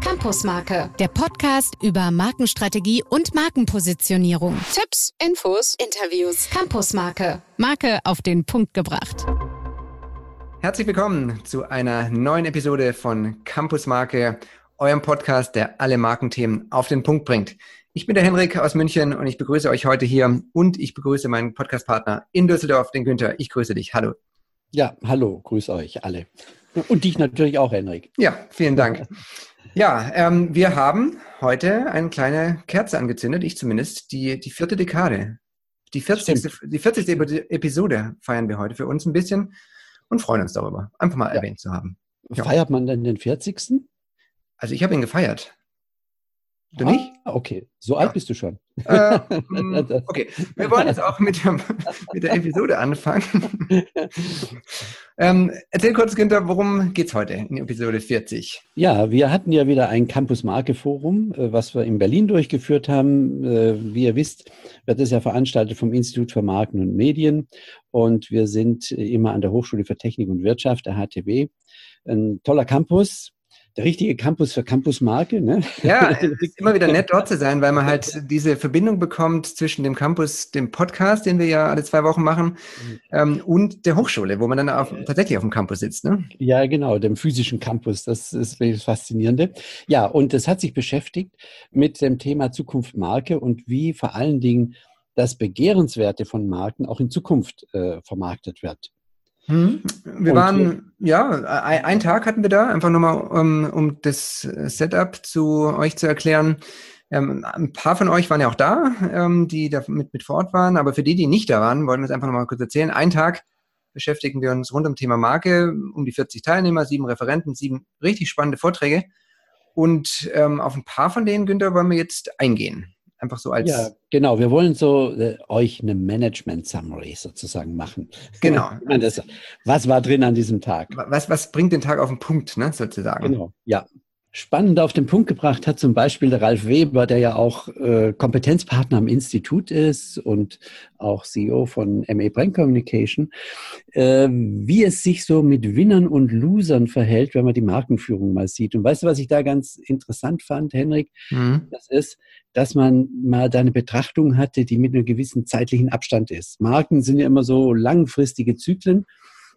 Campusmarke, der Podcast über Markenstrategie und Markenpositionierung. Tipps, Infos, Interviews. Campusmarke, Marke auf den Punkt gebracht. Herzlich willkommen zu einer neuen Episode von Campusmarke, eurem Podcast, der alle Markenthemen auf den Punkt bringt. Ich bin der Henrik aus München und ich begrüße euch heute hier und ich begrüße meinen Podcastpartner in Düsseldorf, den Günther. Ich grüße dich. Hallo. Ja, hallo, grüße euch alle. Und dich natürlich auch, Henrik. Ja, vielen Dank. Ja, ähm, wir haben heute eine kleine Kerze angezündet, ich zumindest, die, die vierte Dekade. Die 40. die 40. Episode feiern wir heute für uns ein bisschen und freuen uns darüber, einfach mal ja. erwähnt zu haben. Feiert man denn den 40.? Also ich habe ihn gefeiert. Du nicht? Ah, okay, so alt bist du schon. Äh, okay, wir wollen jetzt auch mit der, mit der Episode anfangen. ähm, erzähl kurz, Günther, worum geht es heute in Episode 40? Ja, wir hatten ja wieder ein Campus Marke Forum, äh, was wir in Berlin durchgeführt haben. Äh, wie ihr wisst, wird es ja veranstaltet vom Institut für Marken und Medien. Und wir sind immer an der Hochschule für Technik und Wirtschaft, der HTW. Ein toller Campus, der richtige Campus für Campusmarke. Ne? Ja, es ist immer wieder nett dort zu sein, weil man halt diese Verbindung bekommt zwischen dem Campus, dem Podcast, den wir ja alle zwei Wochen machen, ähm, und der Hochschule, wo man dann auf, tatsächlich auf dem Campus sitzt. Ne? Ja, genau, dem physischen Campus. Das ist wirklich das Faszinierende. Ja, und es hat sich beschäftigt mit dem Thema Zukunft Marke und wie vor allen Dingen das Begehrenswerte von Marken auch in Zukunft äh, vermarktet wird. Hm. Wir und waren, ja, ein, Tag hatten wir da, einfach nochmal, um, um das Setup zu euch zu erklären. Ähm, ein paar von euch waren ja auch da, ähm, die da mit, mit vor Ort waren, aber für die, die nicht da waren, wollen wir es einfach nochmal kurz erzählen. Ein Tag beschäftigen wir uns rund um Thema Marke, um die 40 Teilnehmer, sieben Referenten, sieben richtig spannende Vorträge. Und ähm, auf ein paar von denen, Günther, wollen wir jetzt eingehen. Einfach so als. Ja, genau. Wir wollen so äh, euch eine Management Summary sozusagen machen. Genau. was war drin an diesem Tag? Was, was bringt den Tag auf den Punkt, ne, sozusagen? Genau. Ja spannend auf den Punkt gebracht hat zum Beispiel der Ralf Weber, der ja auch äh, Kompetenzpartner am Institut ist und auch CEO von MA Brand Communication, äh, wie es sich so mit Winnern und Losern verhält, wenn man die Markenführung mal sieht. Und weißt du, was ich da ganz interessant fand, Henrik? Mhm. Das ist, dass man mal da eine Betrachtung hatte, die mit einem gewissen zeitlichen Abstand ist. Marken sind ja immer so langfristige Zyklen.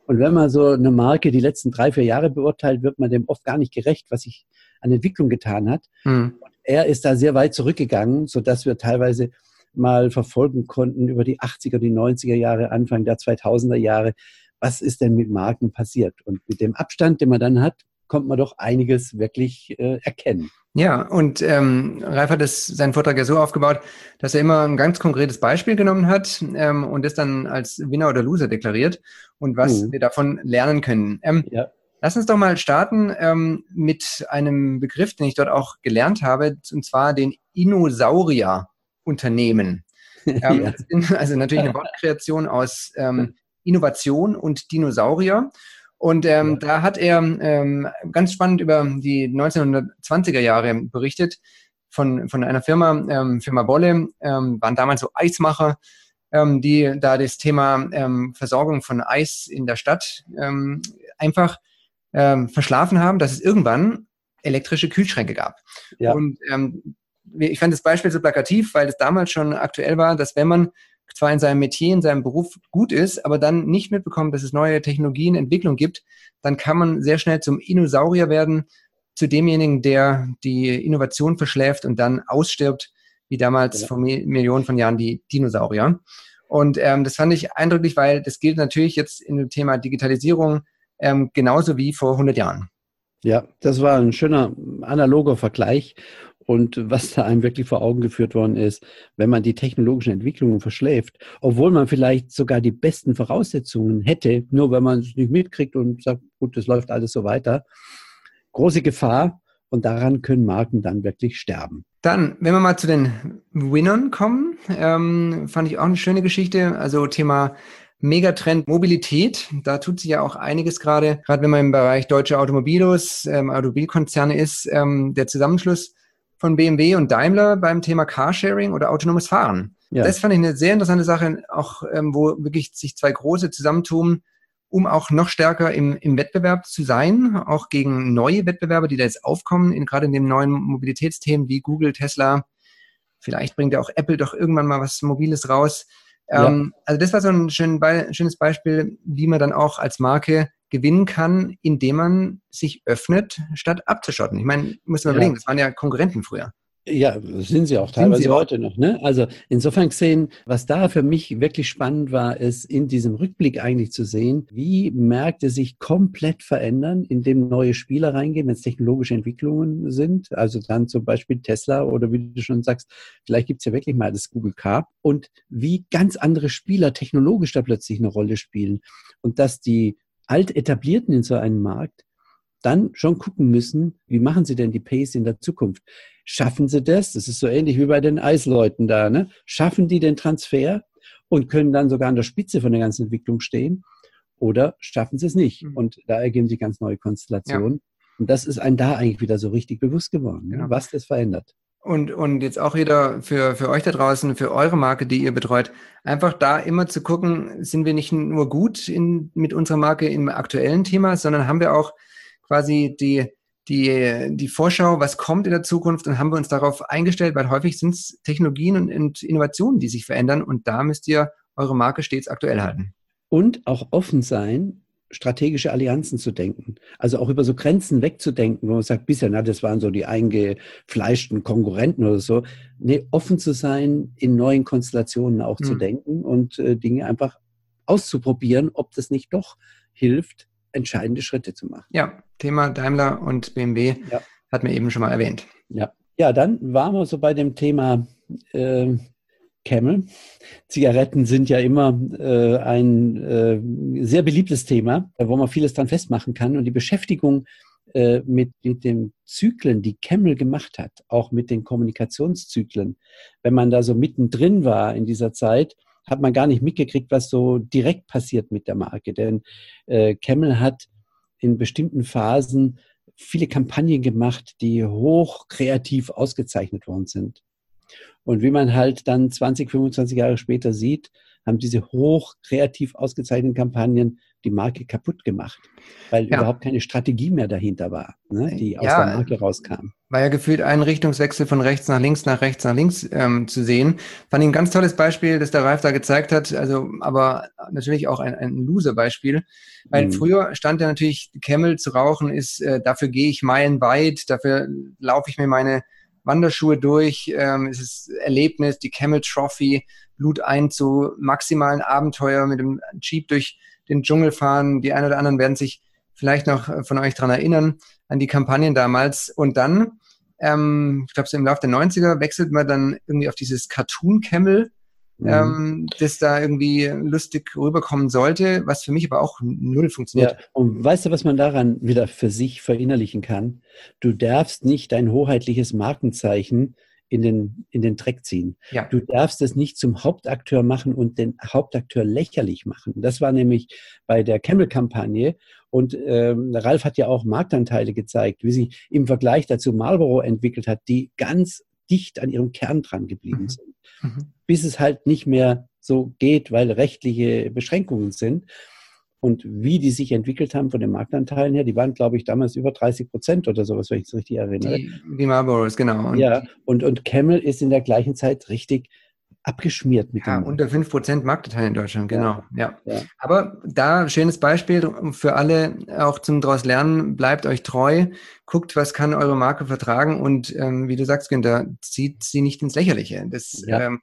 Und wenn man so eine Marke die letzten drei, vier Jahre beurteilt, wird man dem oft gar nicht gerecht, was sich an Entwicklung getan hat. Mhm. Er ist da sehr weit zurückgegangen, sodass wir teilweise mal verfolgen konnten über die 80er, die 90er Jahre, Anfang der 2000er Jahre. Was ist denn mit Marken passiert? Und mit dem Abstand, den man dann hat, kommt man doch einiges wirklich äh, erkennen. Ja, und ähm, Ralf hat das, seinen Vortrag ja so aufgebaut, dass er immer ein ganz konkretes Beispiel genommen hat ähm, und das dann als Winner oder Loser deklariert und was mhm. wir davon lernen können. Ähm, ja. Lass uns doch mal starten ähm, mit einem Begriff, den ich dort auch gelernt habe, und zwar den Inosaurier-Unternehmen. Ähm, ja. Also natürlich eine Wortkreation aus ähm, Innovation und Dinosaurier. Und ähm, ja. da hat er ähm, ganz spannend über die 1920er Jahre berichtet von, von einer Firma, ähm, Firma Bolle, ähm, waren damals so Eismacher, ähm, die da das Thema ähm, Versorgung von Eis in der Stadt ähm, einfach ähm, verschlafen haben, dass es irgendwann elektrische Kühlschränke gab. Ja. Und ähm, ich fand das Beispiel so plakativ, weil es damals schon aktuell war, dass wenn man zwar in seinem Metier, in seinem Beruf gut ist, aber dann nicht mitbekommt, dass es neue Technologien, Entwicklung gibt, dann kann man sehr schnell zum Dinosaurier werden, zu demjenigen, der die Innovation verschläft und dann ausstirbt, wie damals ja. vor Millionen von Jahren die Dinosaurier. Und ähm, das fand ich eindrücklich, weil das gilt natürlich jetzt in dem Thema Digitalisierung, ähm, genauso wie vor 100 Jahren. Ja, das war ein schöner analoger Vergleich. Und was da einem wirklich vor Augen geführt worden ist, wenn man die technologischen Entwicklungen verschläft, obwohl man vielleicht sogar die besten Voraussetzungen hätte, nur wenn man es nicht mitkriegt und sagt, gut, das läuft alles so weiter. Große Gefahr und daran können Marken dann wirklich sterben. Dann, wenn wir mal zu den Winnern kommen, ähm, fand ich auch eine schöne Geschichte. Also Thema Megatrend Mobilität. Da tut sich ja auch einiges gerade, gerade wenn man im Bereich deutsche Automobilos, ähm, Automobilkonzerne ist, ähm, der Zusammenschluss von BMW und Daimler beim Thema Carsharing oder autonomes Fahren. Ja. Das fand ich eine sehr interessante Sache, auch ähm, wo wirklich sich zwei große zusammentun, um auch noch stärker im, im Wettbewerb zu sein, auch gegen neue Wettbewerber, die da jetzt aufkommen, in, gerade in den neuen Mobilitätsthemen wie Google, Tesla. Vielleicht bringt ja auch Apple doch irgendwann mal was Mobiles raus. Ja. Ähm, also das war so ein schön Be schönes Beispiel, wie man dann auch als Marke gewinnen kann, indem man sich öffnet, statt abzuschotten. Ich meine, muss man ja. überlegen, das waren ja Konkurrenten früher. Ja, sind sie auch teilweise sie heute noch. Ne? Also insofern gesehen, was da für mich wirklich spannend war, ist in diesem Rückblick eigentlich zu sehen, wie Märkte sich komplett verändern, indem neue Spieler reingehen, wenn es technologische Entwicklungen sind. Also dann zum Beispiel Tesla oder wie du schon sagst, vielleicht gibt es ja wirklich mal das Google Car und wie ganz andere Spieler technologisch da plötzlich eine Rolle spielen und dass die alt etablierten in so einem Markt dann schon gucken müssen, wie machen sie denn die Pace in der Zukunft? Schaffen sie das? Das ist so ähnlich wie bei den Eisleuten da. Ne? Schaffen die den Transfer und können dann sogar an der Spitze von der ganzen Entwicklung stehen? Oder schaffen sie es nicht? Mhm. Und da ergeben sich ganz neue Konstellationen. Ja. Und das ist einem da eigentlich wieder so richtig bewusst geworden, ne? genau. was das verändert. Und, und jetzt auch wieder für, für euch da draußen, für eure Marke, die ihr betreut, einfach da immer zu gucken, sind wir nicht nur gut in, mit unserer Marke im aktuellen Thema, sondern haben wir auch quasi die, die, die Vorschau, was kommt in der Zukunft und haben wir uns darauf eingestellt, weil häufig sind es Technologien und, und Innovationen, die sich verändern und da müsst ihr eure Marke stets aktuell halten. Und auch offen sein, strategische Allianzen zu denken. Also auch über so Grenzen wegzudenken, wo man sagt, bisher, na, das waren so die eingefleischten Konkurrenten oder so. Nee, offen zu sein, in neuen Konstellationen auch hm. zu denken und äh, Dinge einfach auszuprobieren, ob das nicht doch hilft, entscheidende Schritte zu machen. Ja, Thema Daimler und BMW ja. hat mir eben schon mal erwähnt. Ja, ja dann waren wir so bei dem Thema äh, Camel. Zigaretten sind ja immer äh, ein äh, sehr beliebtes Thema, wo man vieles dran festmachen kann. Und die Beschäftigung äh, mit, mit den Zyklen, die Camel gemacht hat, auch mit den Kommunikationszyklen, wenn man da so mittendrin war in dieser Zeit, hat man gar nicht mitgekriegt, was so direkt passiert mit der Marke. Denn äh, Camel hat in bestimmten Phasen viele Kampagnen gemacht, die hoch kreativ ausgezeichnet worden sind. Und wie man halt dann 20, 25 Jahre später sieht, haben diese hoch kreativ ausgezeichneten Kampagnen die Marke kaputt gemacht, weil ja. überhaupt keine Strategie mehr dahinter war, ne, die aus ja, der Marke rauskam. War ja gefühlt ein Richtungswechsel von rechts nach links, nach rechts nach links ähm, zu sehen. Fand ich ein ganz tolles Beispiel, das der Ralf da gezeigt hat, also aber natürlich auch ein, ein Loser-Beispiel, weil mhm. früher stand ja natürlich, Camel zu rauchen ist, äh, dafür gehe ich meilenweit, dafür laufe ich mir meine Wanderschuhe durch, ähm, es ist Erlebnis, die Camel Trophy, Blut ein zu maximalen Abenteuer mit dem Jeep durch den Dschungel fahren. Die einen oder anderen werden sich vielleicht noch äh, von euch dran erinnern, an die Kampagnen damals. Und dann, ähm, ich glaube, so im Laufe der 90er wechselt man dann irgendwie auf dieses Cartoon-Camel, mhm. ähm, das da irgendwie lustig rüberkommen sollte, was für mich aber auch null funktioniert. Ja, und weißt du, was man daran wieder für sich verinnerlichen kann? Du darfst nicht dein hoheitliches Markenzeichen in den, in den Dreck ziehen. Ja. Du darfst es nicht zum Hauptakteur machen und den Hauptakteur lächerlich machen. Das war nämlich bei der Camel-Kampagne. Und ähm, Ralf hat ja auch Marktanteile gezeigt, wie sich im Vergleich dazu Marlboro entwickelt hat, die ganz dicht an ihrem Kern dran geblieben mhm. sind. Mhm. Bis es halt nicht mehr so geht, weil rechtliche Beschränkungen sind und wie die sich entwickelt haben von den Marktanteilen her, die waren, glaube ich, damals über 30 Prozent oder sowas, wenn ich es richtig erinnere. Die, die Marlboros, genau. Und ja, und, und Camel ist in der gleichen Zeit richtig abgeschmiert mit ja, dem. unter 5% Marktanteil in Deutschland, genau. Ja. ja. Aber da schönes Beispiel für alle, auch zum daraus lernen, bleibt euch treu, guckt, was kann eure Marke vertragen und ähm, wie du sagst, Günther, zieht sie nicht ins Lächerliche. Das ja. ähm,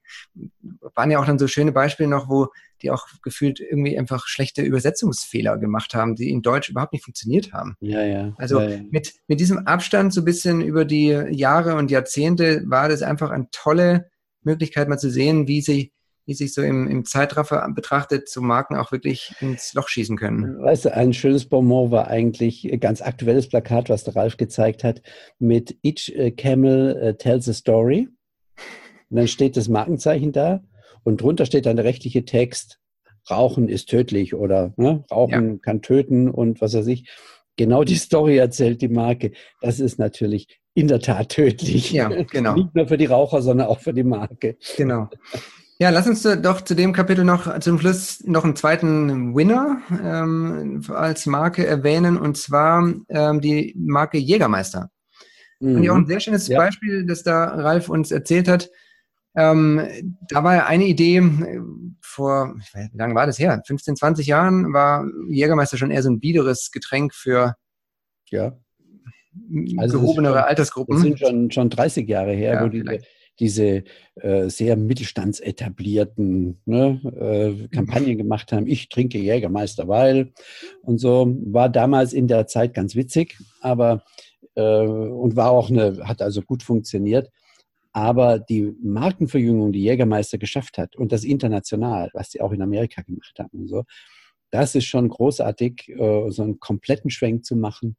waren ja auch dann so schöne Beispiele noch, wo die auch gefühlt irgendwie einfach schlechte Übersetzungsfehler gemacht haben, die in Deutsch überhaupt nicht funktioniert haben. Ja, ja. Also ja, ja. Mit, mit diesem Abstand so ein bisschen über die Jahre und Jahrzehnte war das einfach eine tolle Möglichkeit, mal zu sehen, wie sie wie sich so im, im Zeitraffer betrachtet, so Marken auch wirklich ins Loch schießen können. Weißt du, ein schönes Bonbon war eigentlich ein ganz aktuelles Plakat, was der Ralf gezeigt hat, mit Each äh, Camel uh, tells a story. Und dann steht das Markenzeichen da und drunter steht dann der rechtliche Text, Rauchen ist tödlich oder ne, Rauchen ja. kann töten und was weiß ich. Genau die Story erzählt die Marke. Das ist natürlich in der Tat tödlich. Ja, genau. Nicht nur für die Raucher, sondern auch für die Marke. Genau. Ja, lass uns doch zu dem Kapitel noch zum Schluss noch einen zweiten Winner ähm, als Marke erwähnen, und zwar ähm, die Marke Jägermeister. Mhm. Und ja auch ein sehr schönes ja. Beispiel, das da Ralf uns erzählt hat. Ähm, da war ja eine Idee, äh, vor, wie lange war das her? 15, 20 Jahren war Jägermeister schon eher so ein biederes Getränk für ja. also gehobenere schon, Altersgruppen. Das sind schon, schon 30 Jahre her, ja, wo die, diese äh, sehr mittelstandsetablierten ne, äh, Kampagnen gemacht haben. Ich trinke Jägermeister, weil und so war damals in der Zeit ganz witzig, aber äh, und war auch eine, hat also gut funktioniert. Aber die Markenverjüngung, die Jägermeister geschafft hat und das international, was sie auch in Amerika gemacht haben und so, das ist schon großartig, äh, so einen kompletten Schwenk zu machen,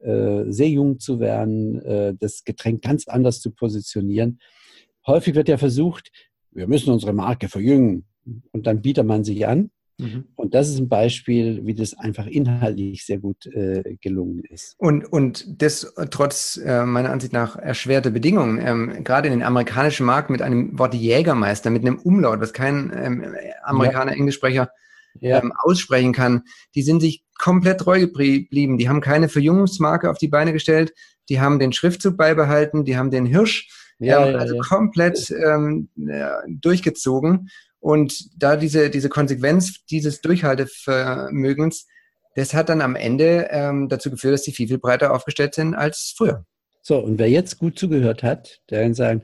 äh, sehr jung zu werden, äh, das Getränk ganz anders zu positionieren häufig wird ja versucht, wir müssen unsere Marke verjüngen und dann bietet man sich an. Mhm. Und das ist ein Beispiel, wie das einfach inhaltlich sehr gut äh, gelungen ist. Und, und das trotz äh, meiner Ansicht nach erschwerter Bedingungen, ähm, gerade in den amerikanischen Markt mit einem Wort Jägermeister, mit einem Umlaut, was kein ähm, Amerikaner, ja. Englischsprecher ja. ähm, aussprechen kann, die sind sich komplett treu geblieben. Die haben keine Verjüngungsmarke auf die Beine gestellt, die haben den Schriftzug beibehalten, die haben den Hirsch ja, ähm, also ja. komplett ähm, durchgezogen. Und da diese, diese Konsequenz dieses Durchhaltevermögens, das hat dann am Ende ähm, dazu geführt, dass die viel, viel breiter aufgestellt sind als früher. So, und wer jetzt gut zugehört hat, der kann sagen,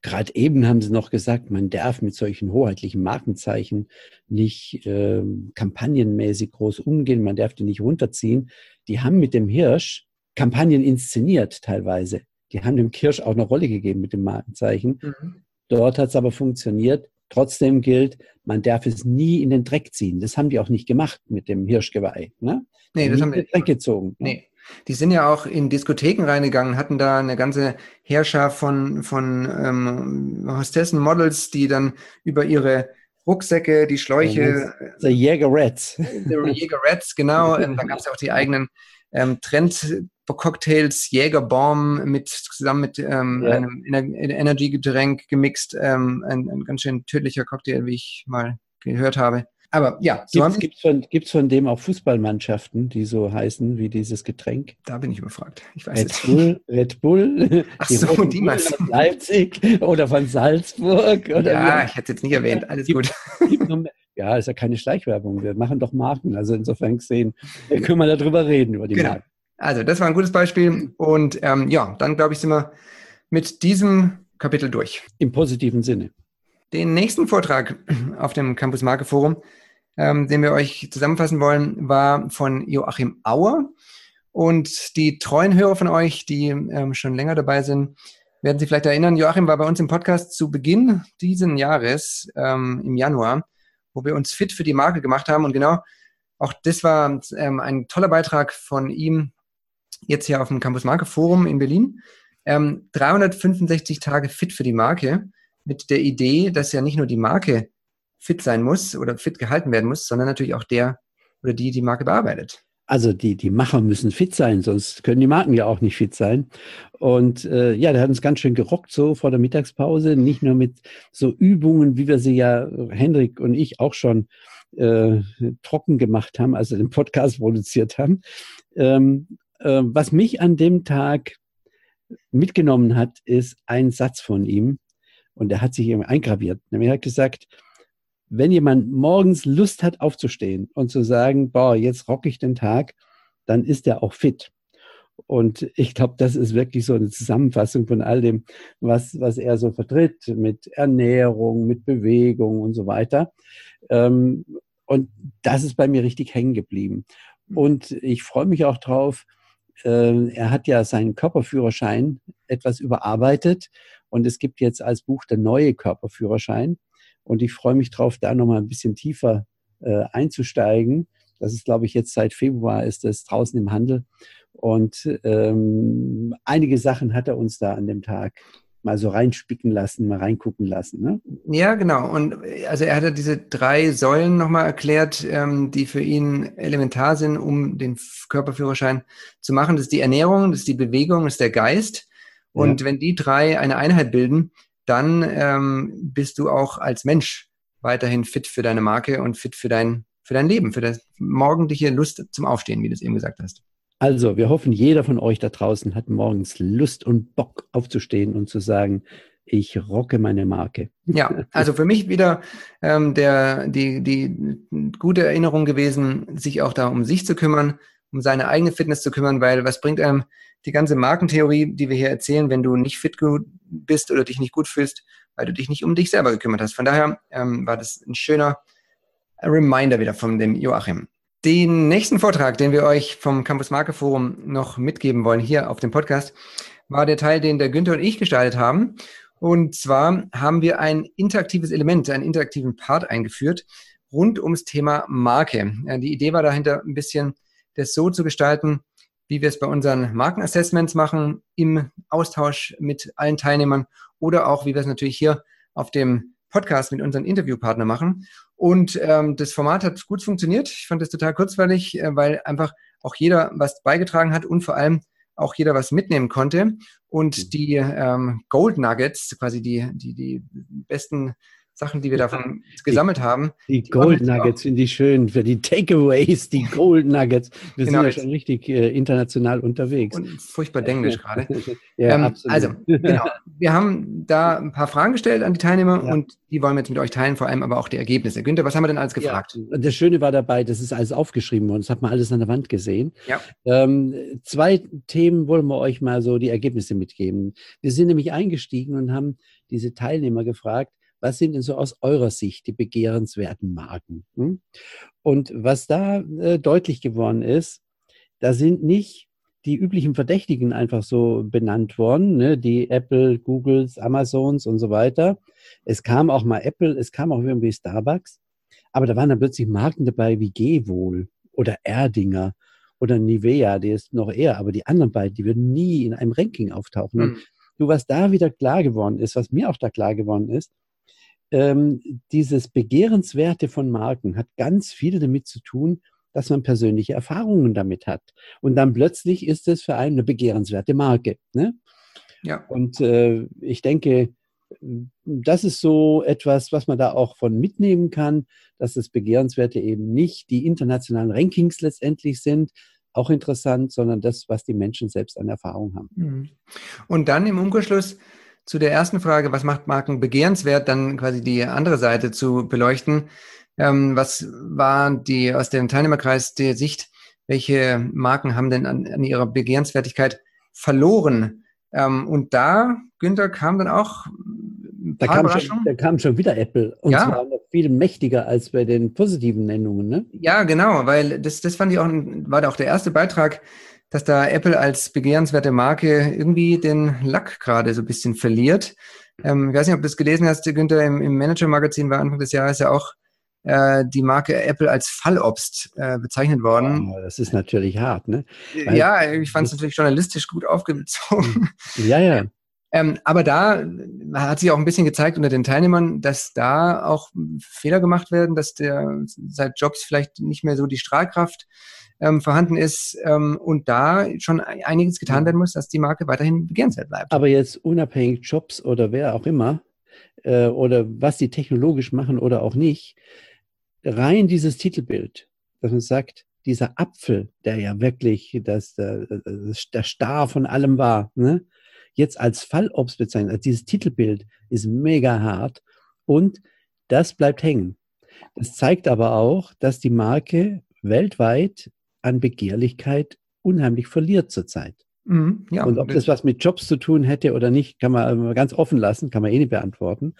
gerade eben haben sie noch gesagt, man darf mit solchen hoheitlichen Markenzeichen nicht äh, kampagnenmäßig groß umgehen, man darf die nicht runterziehen. Die haben mit dem Hirsch Kampagnen inszeniert teilweise. Die haben dem Kirsch auch eine Rolle gegeben mit dem Markenzeichen. Mhm. Dort hat es aber funktioniert. Trotzdem gilt, man darf es nie in den Dreck ziehen. Das haben die auch nicht gemacht mit dem Hirschgeweih. Ne? Nee, das haben wir in den Dreck gezogen. Ne? Nee. Die sind ja auch in Diskotheken reingegangen, hatten da eine ganze Herrscher von, von ähm, Hostessen, Models, die dann über ihre Rucksäcke, die Schläuche. The Jägerettes. The Jägerettes, genau. da gab es auch die eigenen ähm, Trend, Cocktails Jägerbaum mit zusammen mit ähm, ja. einem Energy-Getränk gemixt. Ähm, ein, ein ganz schön tödlicher Cocktail, wie ich mal gehört habe. Aber ja, so gibt es von, gibt's von dem auch Fußballmannschaften, die so heißen wie dieses Getränk? Da bin ich überfragt. Ich weiß Red Bull, Red Bull, Ach die so, die Bull von Leipzig oder von Salzburg. Oder ja, ich hätte es jetzt nicht erwähnt. Alles gibt, gut. Gibt ja, ist ja keine Schleichwerbung. Wir machen doch Marken. Also insofern gesehen, können wir darüber reden, über die genau. Marken. Also, das war ein gutes Beispiel. Und ähm, ja, dann glaube ich, sind wir mit diesem Kapitel durch. Im positiven Sinne. Den nächsten Vortrag auf dem Campus Marke Forum, ähm, den wir euch zusammenfassen wollen, war von Joachim Auer. Und die treuen Hörer von euch, die ähm, schon länger dabei sind, werden sich vielleicht erinnern, Joachim war bei uns im Podcast zu Beginn diesen Jahres, ähm, im Januar, wo wir uns fit für die Marke gemacht haben. Und genau auch das war ähm, ein toller Beitrag von ihm jetzt hier auf dem Campus Marke Forum in Berlin. Ähm, 365 Tage fit für die Marke mit der Idee, dass ja nicht nur die Marke fit sein muss oder fit gehalten werden muss, sondern natürlich auch der oder die die Marke bearbeitet. Also die, die Macher müssen fit sein, sonst können die Marken ja auch nicht fit sein. Und äh, ja, der hat uns ganz schön gerockt so vor der Mittagspause, nicht nur mit so Übungen, wie wir sie ja, Hendrik und ich, auch schon äh, trocken gemacht haben, also den Podcast produziert haben, ähm, äh, was mich an dem Tag mitgenommen hat, ist ein Satz von ihm. Und er hat sich eben eingraviert. Er hat gesagt, wenn jemand morgens Lust hat aufzustehen und zu sagen, boah, jetzt rocke ich den Tag, dann ist er auch fit. Und ich glaube, das ist wirklich so eine Zusammenfassung von all dem, was, was er so vertritt, mit Ernährung, mit Bewegung und so weiter. Ähm, und das ist bei mir richtig hängen geblieben. Und ich freue mich auch drauf, äh, er hat ja seinen Körperführerschein etwas überarbeitet und es gibt jetzt als Buch der neue Körperführerschein. Und ich freue mich drauf, da nochmal ein bisschen tiefer äh, einzusteigen. Das ist, glaube ich, jetzt seit Februar ist das draußen im Handel. Und ähm, einige Sachen hat er uns da an dem Tag mal so reinspicken lassen, mal reingucken lassen. Ne? Ja, genau. Und also er hat diese drei Säulen nochmal erklärt, ähm, die für ihn elementar sind, um den Körperführerschein zu machen. Das ist die Ernährung, das ist die Bewegung, das ist der Geist. Und ja. wenn die drei eine Einheit bilden, dann ähm, bist du auch als Mensch weiterhin fit für deine Marke und fit für dein, für dein Leben, für das morgendliche Lust zum Aufstehen, wie du es eben gesagt hast. Also, wir hoffen, jeder von euch da draußen hat morgens Lust und Bock aufzustehen und zu sagen, ich rocke meine Marke. Ja, also für mich wieder ähm, der, die, die gute Erinnerung gewesen, sich auch da um sich zu kümmern, um seine eigene Fitness zu kümmern, weil was bringt einem die ganze Markentheorie, die wir hier erzählen, wenn du nicht fit bist oder dich nicht gut fühlst, weil du dich nicht um dich selber gekümmert hast. Von daher ähm, war das ein schöner Reminder wieder von dem Joachim. Den nächsten Vortrag, den wir euch vom Campus Marke Forum noch mitgeben wollen, hier auf dem Podcast, war der Teil, den der Günther und ich gestaltet haben. Und zwar haben wir ein interaktives Element, einen interaktiven Part eingeführt rund ums Thema Marke. Die Idee war dahinter ein bisschen, das so zu gestalten, wie wir es bei unseren Markenassessments machen, im Austausch mit allen Teilnehmern oder auch, wie wir es natürlich hier auf dem Podcast mit unseren Interviewpartnern machen. Und ähm, das Format hat gut funktioniert. Ich fand es total kurzweilig, äh, weil einfach auch jeder was beigetragen hat und vor allem auch jeder was mitnehmen konnte. Und mhm. die ähm, Gold Nuggets, quasi die, die, die besten Sachen, die wir davon die, gesammelt haben. Die, die Gold Nuggets finde ich schön. Für die Takeaways, die Gold Nuggets. Wir genau, sind ja schon richtig äh, international unterwegs. Und furchtbar denglisch gerade. ja, ähm, also, genau. Wir haben da ein paar Fragen gestellt an die Teilnehmer ja. und die wollen wir jetzt mit euch teilen, vor allem aber auch die Ergebnisse. Günther, was haben wir denn alles gefragt? Ja, das Schöne war dabei, das ist alles aufgeschrieben worden. Das hat man alles an der Wand gesehen. Ja. Ähm, zwei Themen wollen wir euch mal so die Ergebnisse mitgeben. Wir sind nämlich eingestiegen und haben diese Teilnehmer gefragt, was sind denn so aus eurer Sicht die begehrenswerten Marken? Hm? Und was da äh, deutlich geworden ist, da sind nicht die üblichen Verdächtigen einfach so benannt worden, ne? die Apple, Googles, Amazons und so weiter. Es kam auch mal Apple, es kam auch irgendwie Starbucks, aber da waren dann plötzlich Marken dabei wie Gehwohl oder Erdinger oder Nivea, die ist noch eher, aber die anderen beiden, die würden nie in einem Ranking auftauchen. Hm. Und du, was da wieder klar geworden ist, was mir auch da klar geworden ist, ähm, dieses Begehrenswerte von Marken hat ganz viel damit zu tun, dass man persönliche Erfahrungen damit hat. Und dann plötzlich ist es für einen eine begehrenswerte Marke. Ne? Ja. Und äh, ich denke, das ist so etwas, was man da auch von mitnehmen kann, dass das Begehrenswerte eben nicht die internationalen Rankings letztendlich sind, auch interessant, sondern das, was die Menschen selbst an Erfahrung haben. Mhm. Und dann im Umkehrschluss zu der ersten Frage, was macht Marken begehrenswert, dann quasi die andere Seite zu beleuchten. Ähm, was war die aus dem Teilnehmerkreis der Sicht, welche Marken haben denn an, an ihrer Begehrenswertigkeit verloren? Ähm, und da, Günther, kam dann auch da kam, schon, da kam schon wieder Apple und ja. zwar noch viel mächtiger als bei den positiven Nennungen. Ne? Ja, genau, weil das, das fand ich auch, war auch der erste Beitrag, dass da Apple als begehrenswerte Marke irgendwie den Lack gerade so ein bisschen verliert. Ähm, ich weiß nicht, ob du das gelesen hast, Günther, im, im Manager-Magazin war Anfang des Jahres ja auch äh, die Marke Apple als Fallobst äh, bezeichnet worden. Oh, das ist natürlich hart, ne? Weil ja, ich fand es natürlich journalistisch gut aufgezogen. Ja, ja. Ähm, aber da hat sich auch ein bisschen gezeigt unter den Teilnehmern, dass da auch Fehler gemacht werden, dass der seit Jobs vielleicht nicht mehr so die Strahlkraft ähm, vorhanden ist ähm, und da schon einiges getan werden muss, dass die Marke weiterhin begehrenswert bleibt. Aber jetzt unabhängig Jobs oder wer auch immer äh, oder was die technologisch machen oder auch nicht, rein dieses Titelbild, dass man sagt, dieser Apfel, der ja wirklich das, der, der Star von allem war, ne? jetzt als Fallobst bezeichnet, also dieses Titelbild ist mega hart und das bleibt hängen. Das zeigt aber auch, dass die Marke weltweit an Begehrlichkeit unheimlich verliert zurzeit. Mhm, ja, und ob das was mit Jobs zu tun hätte oder nicht, kann man ganz offen lassen, kann man eh nicht beantworten.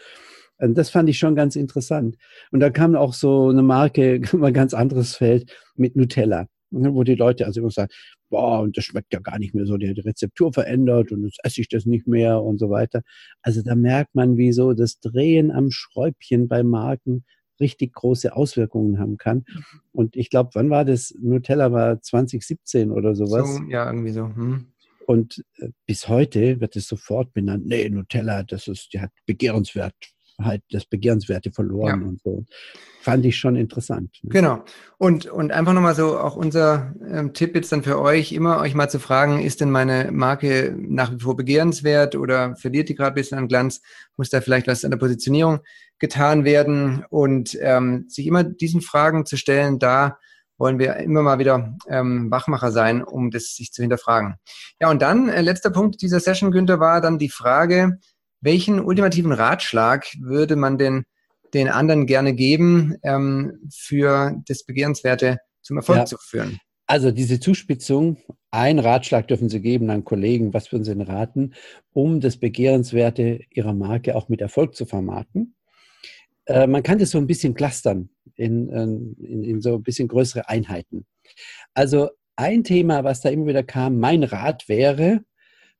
Und das fand ich schon ganz interessant. Und da kam auch so eine Marke, ein ganz anderes Feld mit Nutella, ne, wo die Leute also immer sagen, boah, und das schmeckt ja gar nicht mehr so, die, die Rezeptur verändert und jetzt esse ich das nicht mehr und so weiter. Also da merkt man, wie so das Drehen am Schräubchen bei Marken richtig große Auswirkungen haben kann. Mhm. Und ich glaube, wann war das? Nutella war 2017 oder sowas. So, ja, irgendwie so. Hm. Und äh, bis heute wird es sofort benannt, nee, Nutella, das ist, die hat Begehrenswert halt das Begehrenswerte verloren ja. und so. Fand ich schon interessant. Ne? Genau. Und, und einfach nochmal so auch unser ähm, Tipp jetzt dann für euch, immer euch mal zu fragen, ist denn meine Marke nach wie vor begehrenswert oder verliert die gerade ein bisschen an Glanz? Muss da vielleicht was an der Positionierung getan werden? Und ähm, sich immer diesen Fragen zu stellen, da wollen wir immer mal wieder ähm, Wachmacher sein, um das sich zu hinterfragen. Ja, und dann, äh, letzter Punkt dieser Session, Günther, war dann die Frage, welchen ultimativen Ratschlag würde man denn den anderen gerne geben, ähm, für das Begehrenswerte zum Erfolg ja. zu führen? Also diese Zuspitzung, ein Ratschlag dürfen Sie geben an Kollegen, was würden Sie denn raten, um das Begehrenswerte Ihrer Marke auch mit Erfolg zu vermarkten? Äh, man kann das so ein bisschen clustern in, ähm, in, in so ein bisschen größere Einheiten. Also ein Thema, was da immer wieder kam, mein Rat wäre,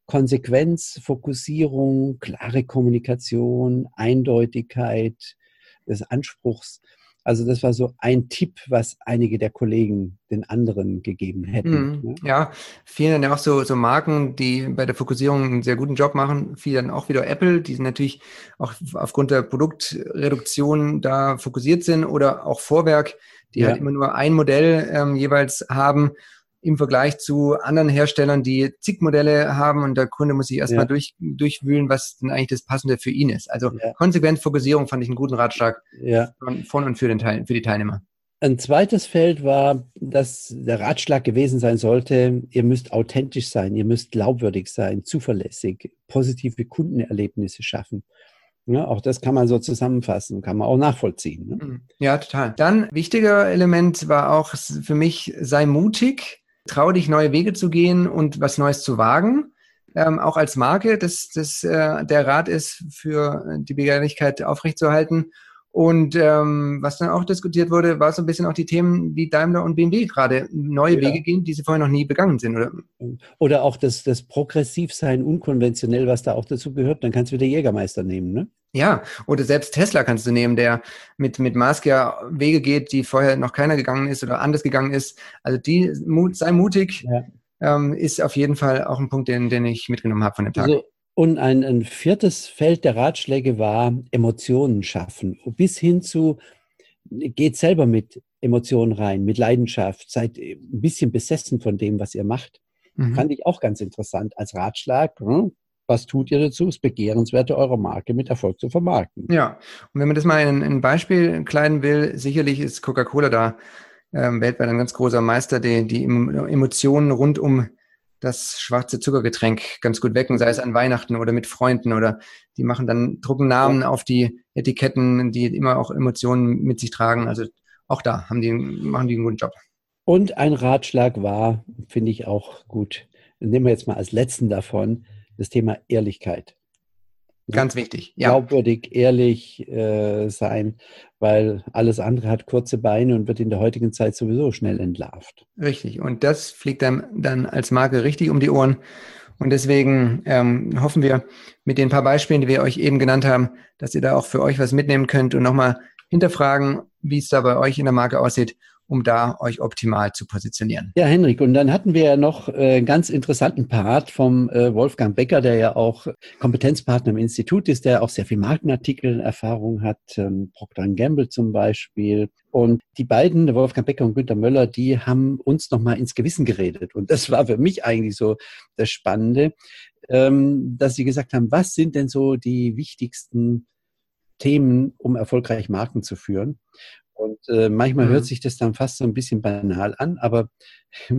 Konsequenz, Fokussierung, klare Kommunikation, Eindeutigkeit des Anspruchs. Also das war so ein Tipp, was einige der Kollegen den anderen gegeben hätten. Mhm. Ja, viele dann auch so, so Marken, die bei der Fokussierung einen sehr guten Job machen. Viele dann auch wieder Apple, die sind natürlich auch aufgrund der Produktreduktion da fokussiert sind oder auch Vorwerk, die ja. halt immer nur ein Modell ähm, jeweils haben im Vergleich zu anderen Herstellern, die zig Modelle haben und der Kunde muss sich erstmal ja. durch, durchwühlen, was denn eigentlich das Passende für ihn ist. Also ja. konsequent Fokussierung fand ich einen guten Ratschlag ja. von, von, und für, den Teil, für die Teilnehmer. Ein zweites Feld war, dass der Ratschlag gewesen sein sollte, ihr müsst authentisch sein, ihr müsst glaubwürdig sein, zuverlässig, positive Kundenerlebnisse schaffen. Ja, auch das kann man so zusammenfassen, kann man auch nachvollziehen. Ne? Mhm. Ja, total. Dann wichtiger Element war auch für mich, sei mutig trau dich, neue Wege zu gehen und was Neues zu wagen. Ähm, auch als Marke, dass das, äh, der Rat ist, für die Begehrlichkeit aufrechtzuerhalten. Und ähm, was dann auch diskutiert wurde, war so ein bisschen auch die Themen, wie Daimler und BMW gerade neue ja. Wege gehen, die sie vorher noch nie begangen sind. Oder, oder auch das, das Progressivsein, unkonventionell, was da auch dazu gehört. Dann kannst du wieder Jägermeister nehmen, ne? Ja, oder selbst Tesla kannst du nehmen, der mit, mit Musk ja Wege geht, die vorher noch keiner gegangen ist oder anders gegangen ist. Also die, sei mutig, ja. ähm, ist auf jeden Fall auch ein Punkt, den, den ich mitgenommen habe von dem Tag. Also, und ein, ein viertes Feld der Ratschläge war Emotionen schaffen. Bis hin zu, geht selber mit Emotionen rein, mit Leidenschaft, seid ein bisschen besessen von dem, was ihr macht. Mhm. Fand ich auch ganz interessant als Ratschlag. Hm? Was tut ihr dazu, das Begehrenswerte eurer Marke mit Erfolg zu vermarkten? Ja, und wenn man das mal in ein Beispiel kleiden will, sicherlich ist Coca-Cola da ähm, weltweit ein ganz großer Meister, die die Emotionen rund um das schwarze Zuckergetränk ganz gut wecken, sei es an Weihnachten oder mit Freunden oder die machen dann, drucken Namen auf die Etiketten, die immer auch Emotionen mit sich tragen. Also auch da haben die, machen die einen guten Job. Und ein Ratschlag war, finde ich auch gut, nehmen wir jetzt mal als letzten davon, das Thema Ehrlichkeit. Ganz wichtig. Ja. Glaubwürdig, ehrlich äh, sein, weil alles andere hat kurze Beine und wird in der heutigen Zeit sowieso schnell entlarvt. Richtig. Und das fliegt dann, dann als Marke richtig um die Ohren. Und deswegen ähm, hoffen wir mit den paar Beispielen, die wir euch eben genannt haben, dass ihr da auch für euch was mitnehmen könnt und nochmal hinterfragen, wie es da bei euch in der Marke aussieht um da euch optimal zu positionieren. Ja, Henrik, und dann hatten wir ja noch äh, einen ganz interessanten Part vom äh, Wolfgang Becker, der ja auch Kompetenzpartner im Institut ist, der auch sehr viel Markenartikelerfahrung hat, ähm, Procter Gamble zum Beispiel. Und die beiden, Wolfgang Becker und Günter Möller, die haben uns nochmal ins Gewissen geredet. Und das war für mich eigentlich so das Spannende, ähm, dass sie gesagt haben, was sind denn so die wichtigsten Themen, um erfolgreich Marken zu führen? Und äh, manchmal mhm. hört sich das dann fast so ein bisschen banal an, aber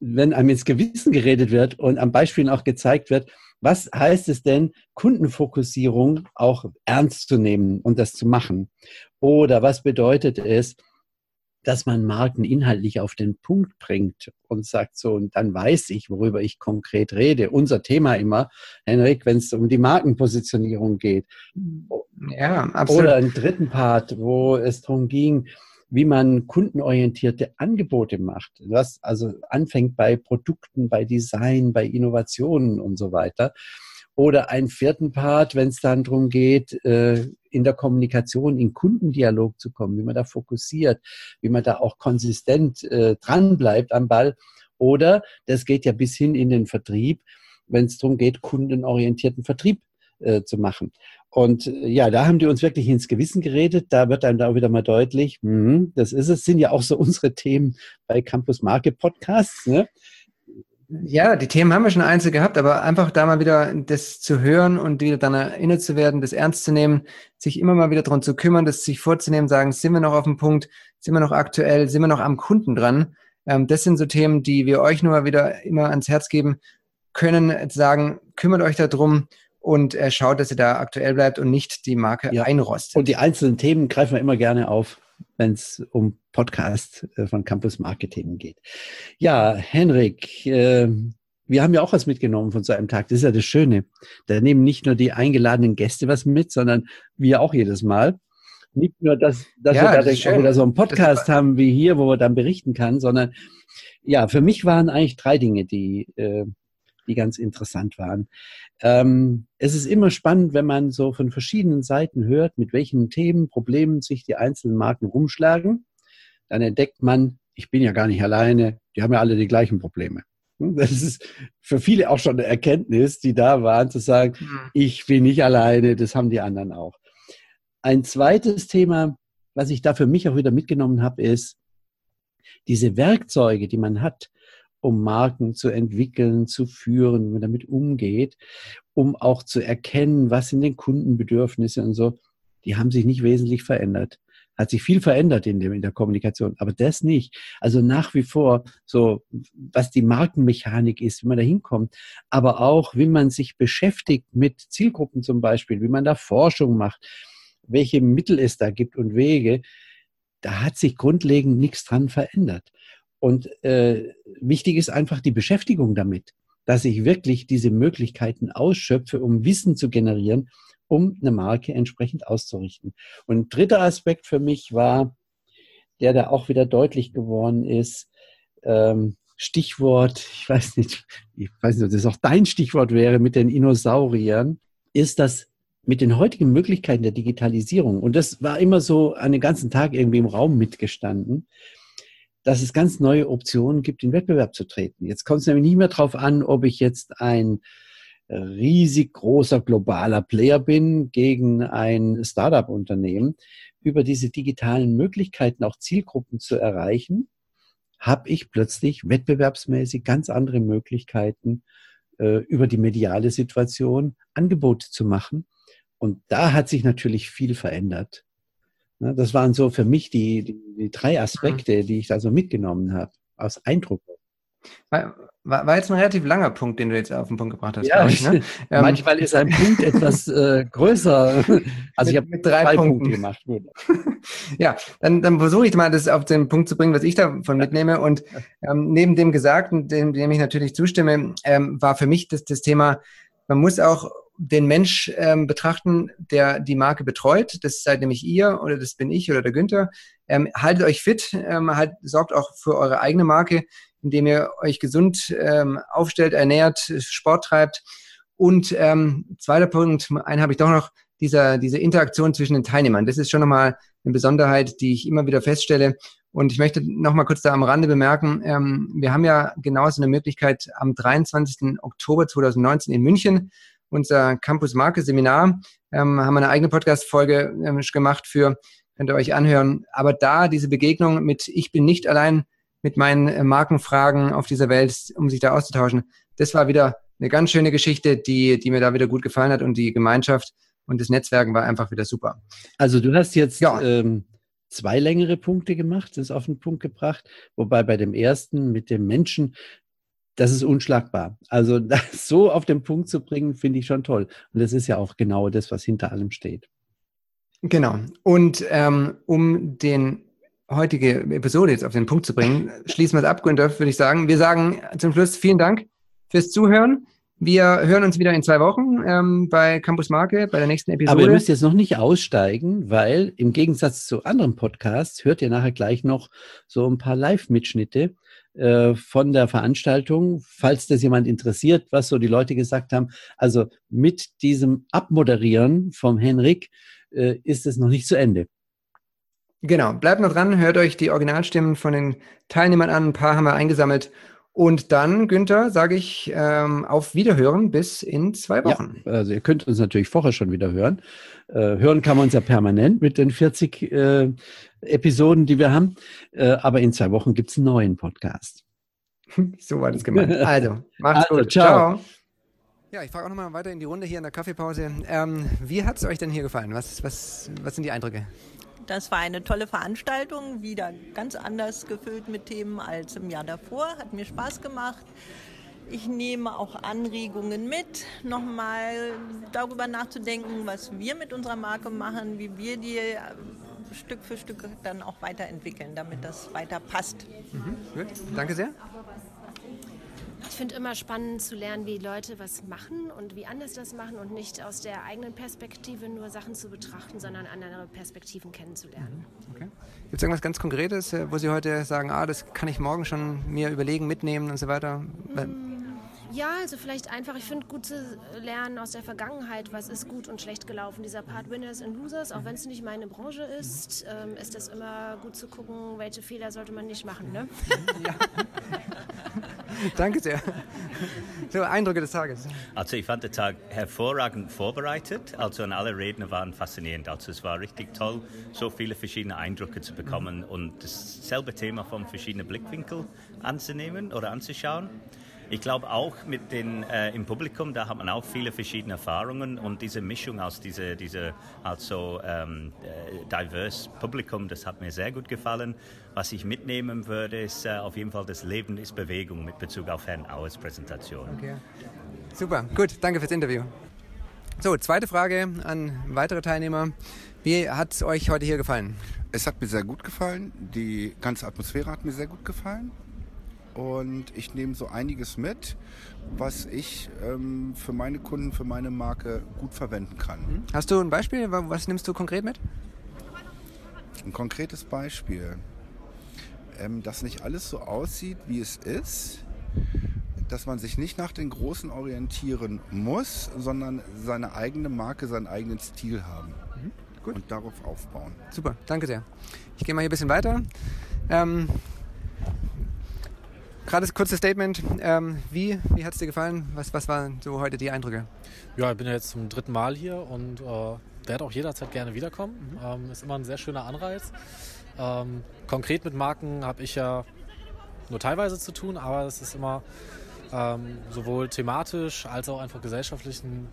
wenn einem ins Gewissen geredet wird und am Beispiel auch gezeigt wird, was heißt es denn, Kundenfokussierung auch ernst zu nehmen und das zu machen? Oder was bedeutet es, dass man Marken inhaltlich auf den Punkt bringt und sagt so, und dann weiß ich, worüber ich konkret rede. Unser Thema immer, Henrik, wenn es um die Markenpositionierung geht. Ja, absolut. Oder einen dritten Part, wo es darum ging, wie man kundenorientierte Angebote macht. Was also anfängt bei Produkten, bei Design, bei Innovationen und so weiter. Oder einen vierten Part, wenn es dann darum geht, äh, in der Kommunikation, in Kundendialog zu kommen, wie man da fokussiert, wie man da auch konsistent äh, dran bleibt am Ball. Oder das geht ja bis hin in den Vertrieb, wenn es darum geht, kundenorientierten Vertrieb äh, zu machen. Und äh, ja, da haben die uns wirklich ins Gewissen geredet. Da wird einem da auch wieder mal deutlich, mh, das ist es, sind ja auch so unsere Themen bei Campus Market Podcasts. Ne? Ja, die Themen haben wir schon einzeln gehabt, aber einfach da mal wieder das zu hören und wieder dann erinnert zu werden, das ernst zu nehmen, sich immer mal wieder darum zu kümmern, das sich vorzunehmen, sagen, sind wir noch auf dem Punkt, sind wir noch aktuell, sind wir noch am Kunden dran? Ähm, das sind so Themen, die wir euch nur mal wieder immer ans Herz geben können, sagen, kümmert euch darum und äh, schaut, dass ihr da aktuell bleibt und nicht die Marke ja. einrostet. Und die einzelnen Themen greifen wir immer gerne auf, wenn es um Podcast äh, von Campus Marketing geht. Ja, Henrik, äh, wir haben ja auch was mitgenommen von so einem Tag. Das ist ja das Schöne. Da nehmen nicht nur die eingeladenen Gäste was mit, sondern wir auch jedes Mal. Nicht nur, dass, dass ja, wir da das wieder so einen Podcast haben wie hier, wo man dann berichten kann, sondern ja, für mich waren eigentlich drei Dinge, die äh, die ganz interessant waren. Ähm, es ist immer spannend, wenn man so von verschiedenen Seiten hört, mit welchen Themen, Problemen sich die einzelnen Marken rumschlagen. Dann entdeckt man, ich bin ja gar nicht alleine, die haben ja alle die gleichen Probleme. Hm, das ist für viele auch schon eine Erkenntnis, die da waren, zu sagen, mhm. ich bin nicht alleine, das haben die anderen auch. Ein zweites Thema, was ich da für mich auch wieder mitgenommen habe, ist diese Werkzeuge, die man hat, um Marken zu entwickeln, zu führen, wie man damit umgeht, um auch zu erkennen, was sind den Kundenbedürfnisse und so, die haben sich nicht wesentlich verändert. Hat sich viel verändert in, dem, in der Kommunikation, aber das nicht. Also nach wie vor so, was die Markenmechanik ist, wie man da hinkommt, aber auch, wie man sich beschäftigt mit Zielgruppen zum Beispiel, wie man da Forschung macht, welche Mittel es da gibt und Wege, da hat sich grundlegend nichts dran verändert. Und äh, wichtig ist einfach die Beschäftigung damit, dass ich wirklich diese Möglichkeiten ausschöpfe, um Wissen zu generieren, um eine Marke entsprechend auszurichten. Und dritter Aspekt für mich war, der da auch wieder deutlich geworden ist, ähm, Stichwort, ich weiß nicht, ich weiß nicht, ob das auch dein Stichwort wäre mit den Dinosauriern, ist das mit den heutigen Möglichkeiten der Digitalisierung, und das war immer so einen ganzen Tag irgendwie im Raum mitgestanden, dass es ganz neue Optionen gibt, in Wettbewerb zu treten. Jetzt kommt es nämlich nicht mehr darauf an, ob ich jetzt ein riesig großer globaler Player bin gegen ein Startup-Unternehmen. Über diese digitalen Möglichkeiten auch Zielgruppen zu erreichen, habe ich plötzlich wettbewerbsmäßig ganz andere Möglichkeiten, äh, über die mediale Situation Angebote zu machen. Und da hat sich natürlich viel verändert. Ne, das waren so für mich die, die, die drei Aspekte, die ich da so mitgenommen habe, aus Eindruck. War, war, jetzt ein relativ langer Punkt, den du jetzt auf den Punkt gebracht hast. Ja, ich, ne? Ähm, manchmal ist ein Punkt etwas äh, größer. Also ich habe mit drei, drei Punkte gemacht. ja, dann, dann versuche ich mal, das auf den Punkt zu bringen, was ich davon mitnehme. Und ähm, neben dem Gesagten, dem, dem ich natürlich zustimme, ähm, war für mich das, das Thema, man muss auch den Mensch ähm, betrachten, der die Marke betreut. Das seid nämlich ihr oder das bin ich oder der Günther. Ähm, haltet euch fit, ähm, halt, sorgt auch für eure eigene Marke, indem ihr euch gesund ähm, aufstellt, ernährt, Sport treibt. Und ähm, zweiter Punkt, einen habe ich doch noch, dieser, diese Interaktion zwischen den Teilnehmern. Das ist schon nochmal eine Besonderheit, die ich immer wieder feststelle. Und ich möchte nochmal kurz da am Rande bemerken, ähm, wir haben ja genauso eine Möglichkeit am 23. Oktober 2019 in München unser Campus Marke Seminar. Ähm, haben wir eine eigene Podcast-Folge ähm, gemacht für, könnt ihr euch anhören. Aber da diese Begegnung mit Ich bin nicht allein mit meinen äh, Markenfragen auf dieser Welt, um sich da auszutauschen, das war wieder eine ganz schöne Geschichte, die, die mir da wieder gut gefallen hat und die Gemeinschaft und das Netzwerken war einfach wieder super. Also du hast jetzt ja. ähm, zwei längere Punkte gemacht, das auf den Punkt gebracht, wobei bei dem ersten mit dem Menschen das ist unschlagbar. Also das so auf den Punkt zu bringen, finde ich schon toll. Und das ist ja auch genau das, was hinter allem steht. Genau. Und ähm, um den heutige Episode jetzt auf den Punkt zu bringen, schließen wir es ab, Günther, würde ich sagen. Wir sagen zum Schluss vielen Dank fürs Zuhören. Wir hören uns wieder in zwei Wochen ähm, bei Campus Marke, bei der nächsten Episode. Aber ihr müsst jetzt noch nicht aussteigen, weil im Gegensatz zu anderen Podcasts hört ihr nachher gleich noch so ein paar Live-Mitschnitte äh, von der Veranstaltung, falls das jemand interessiert, was so die Leute gesagt haben. Also mit diesem Abmoderieren vom Henrik äh, ist es noch nicht zu Ende. Genau, bleibt noch dran, hört euch die Originalstimmen von den Teilnehmern an. Ein paar haben wir eingesammelt Und dann, Günther, sage ich ähm, auf Wiederhören bis in zwei Wochen. Ja, also ihr könnt uns natürlich vorher schon wieder hören. Äh, hören kann man uns ja permanent mit den 40 äh, Episoden, die wir haben. Äh, aber in zwei Wochen gibt es einen neuen Podcast. so war das gemeint. Also, macht's also, gut. ciao. ciao. Ja, ich frage auch nochmal weiter in die Runde hier in der Kaffeepause. Ähm, wie hat es euch denn hier gefallen? Was, was, was sind die Eindrücke? Das war eine tolle Veranstaltung, wieder ganz anders gefüllt mit Themen als im Jahr davor. Hat mir Spaß gemacht. Ich nehme auch Anregungen mit, nochmal darüber nachzudenken, was wir mit unserer Marke machen, wie wir die äh, Stück für Stück dann auch weiterentwickeln, damit das weiter passt. Mhm. Danke sehr. Ich finde immer spannend zu lernen, wie Leute was machen und wie anders das machen und nicht aus der eigenen Perspektive nur Sachen zu betrachten, sondern andere Perspektiven kennenzulernen. Mhm. Okay. Gibt es irgendwas ganz Konkretes, äh, wo Sie heute sagen, ah, das kann ich morgen schon mir überlegen, mitnehmen und so weiter? Mhm. Ja, also vielleicht einfach, ich finde gut zu lernen aus der Vergangenheit, was ist gut und schlecht gelaufen. Dieser Part Winners and Losers, auch wenn es nicht meine Branche ist, ähm, ist es immer gut zu gucken, welche Fehler sollte man nicht machen. Ne? Ja. Danke sehr. So, Eindrücke des Tages. Also ich fand den Tag hervorragend vorbereitet. Also und alle Redner waren faszinierend. Also es war richtig toll, so viele verschiedene Eindrücke zu bekommen und dasselbe Thema von verschiedenen Blickwinkeln anzunehmen oder anzuschauen. Ich glaube auch mit den äh, im Publikum, da hat man auch viele verschiedene Erfahrungen und diese Mischung aus diese, diese also ähm, äh, diverse Publikum, das hat mir sehr gut gefallen. Was ich mitnehmen würde, ist äh, auf jeden Fall das Leben ist Bewegung mit Bezug auf Herrn Auers Präsentation. Okay. Super, gut, danke fürs Interview. So, zweite Frage an weitere Teilnehmer. Wie hat es euch heute hier gefallen? Es hat mir sehr gut gefallen. Die ganze Atmosphäre hat mir sehr gut gefallen und ich nehme so einiges mit, was ich ähm, für meine Kunden, für meine Marke gut verwenden kann. Mhm. Hast du ein Beispiel? Was nimmst du konkret mit? Ein konkretes Beispiel. Ähm, dass nicht alles so aussieht, wie es ist. Dass man sich nicht nach den Großen orientieren muss, sondern seine eigene Marke, seinen eigenen Stil haben. Mhm. Gut. Und darauf aufbauen. Super, danke sehr. Ich gehe mal hier ein bisschen weiter. Ähm, Gerade das kurze Statement. Ähm, wie wie hat es dir gefallen? Was, was waren so heute die Eindrücke? Ja, ich bin ja jetzt zum dritten Mal hier und äh, werde auch jederzeit gerne wiederkommen. Mhm. Ähm, ist immer ein sehr schöner Anreiz. Ähm, konkret mit Marken habe ich ja nur teilweise zu tun, aber es ist immer ähm, sowohl thematisch als auch einfach gesellschaftlich ein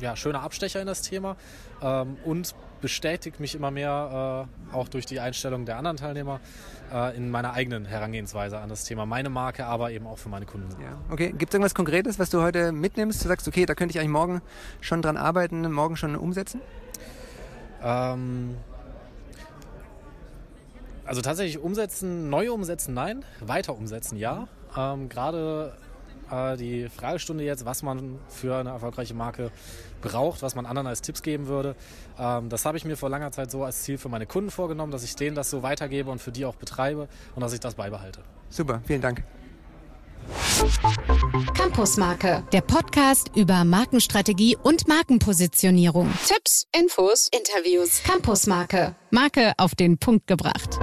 ja, schöner Abstecher in das Thema ähm, und bestätigt mich immer mehr, äh, auch durch die Einstellung der anderen Teilnehmer, äh, in meiner eigenen Herangehensweise an das Thema. Meine Marke, aber eben auch für meine Kunden. Ja. Okay, gibt es irgendwas Konkretes, was du heute mitnimmst? Du sagst, okay, da könnte ich eigentlich morgen schon dran arbeiten, morgen schon umsetzen? Ähm, also tatsächlich umsetzen, neu umsetzen, nein. Weiter umsetzen, ja. Ähm, Gerade äh, die Fragestunde jetzt, was man für eine erfolgreiche Marke braucht, was man anderen als Tipps geben würde. Ähm, das habe ich mir vor langer Zeit so als Ziel für meine Kunden vorgenommen, dass ich denen das so weitergebe und für die auch betreibe und dass ich das beibehalte. Super, vielen Dank. Campusmarke, der Podcast über Markenstrategie und Markenpositionierung. Tipps, Infos, Interviews. Campusmarke, Marke auf den Punkt gebracht.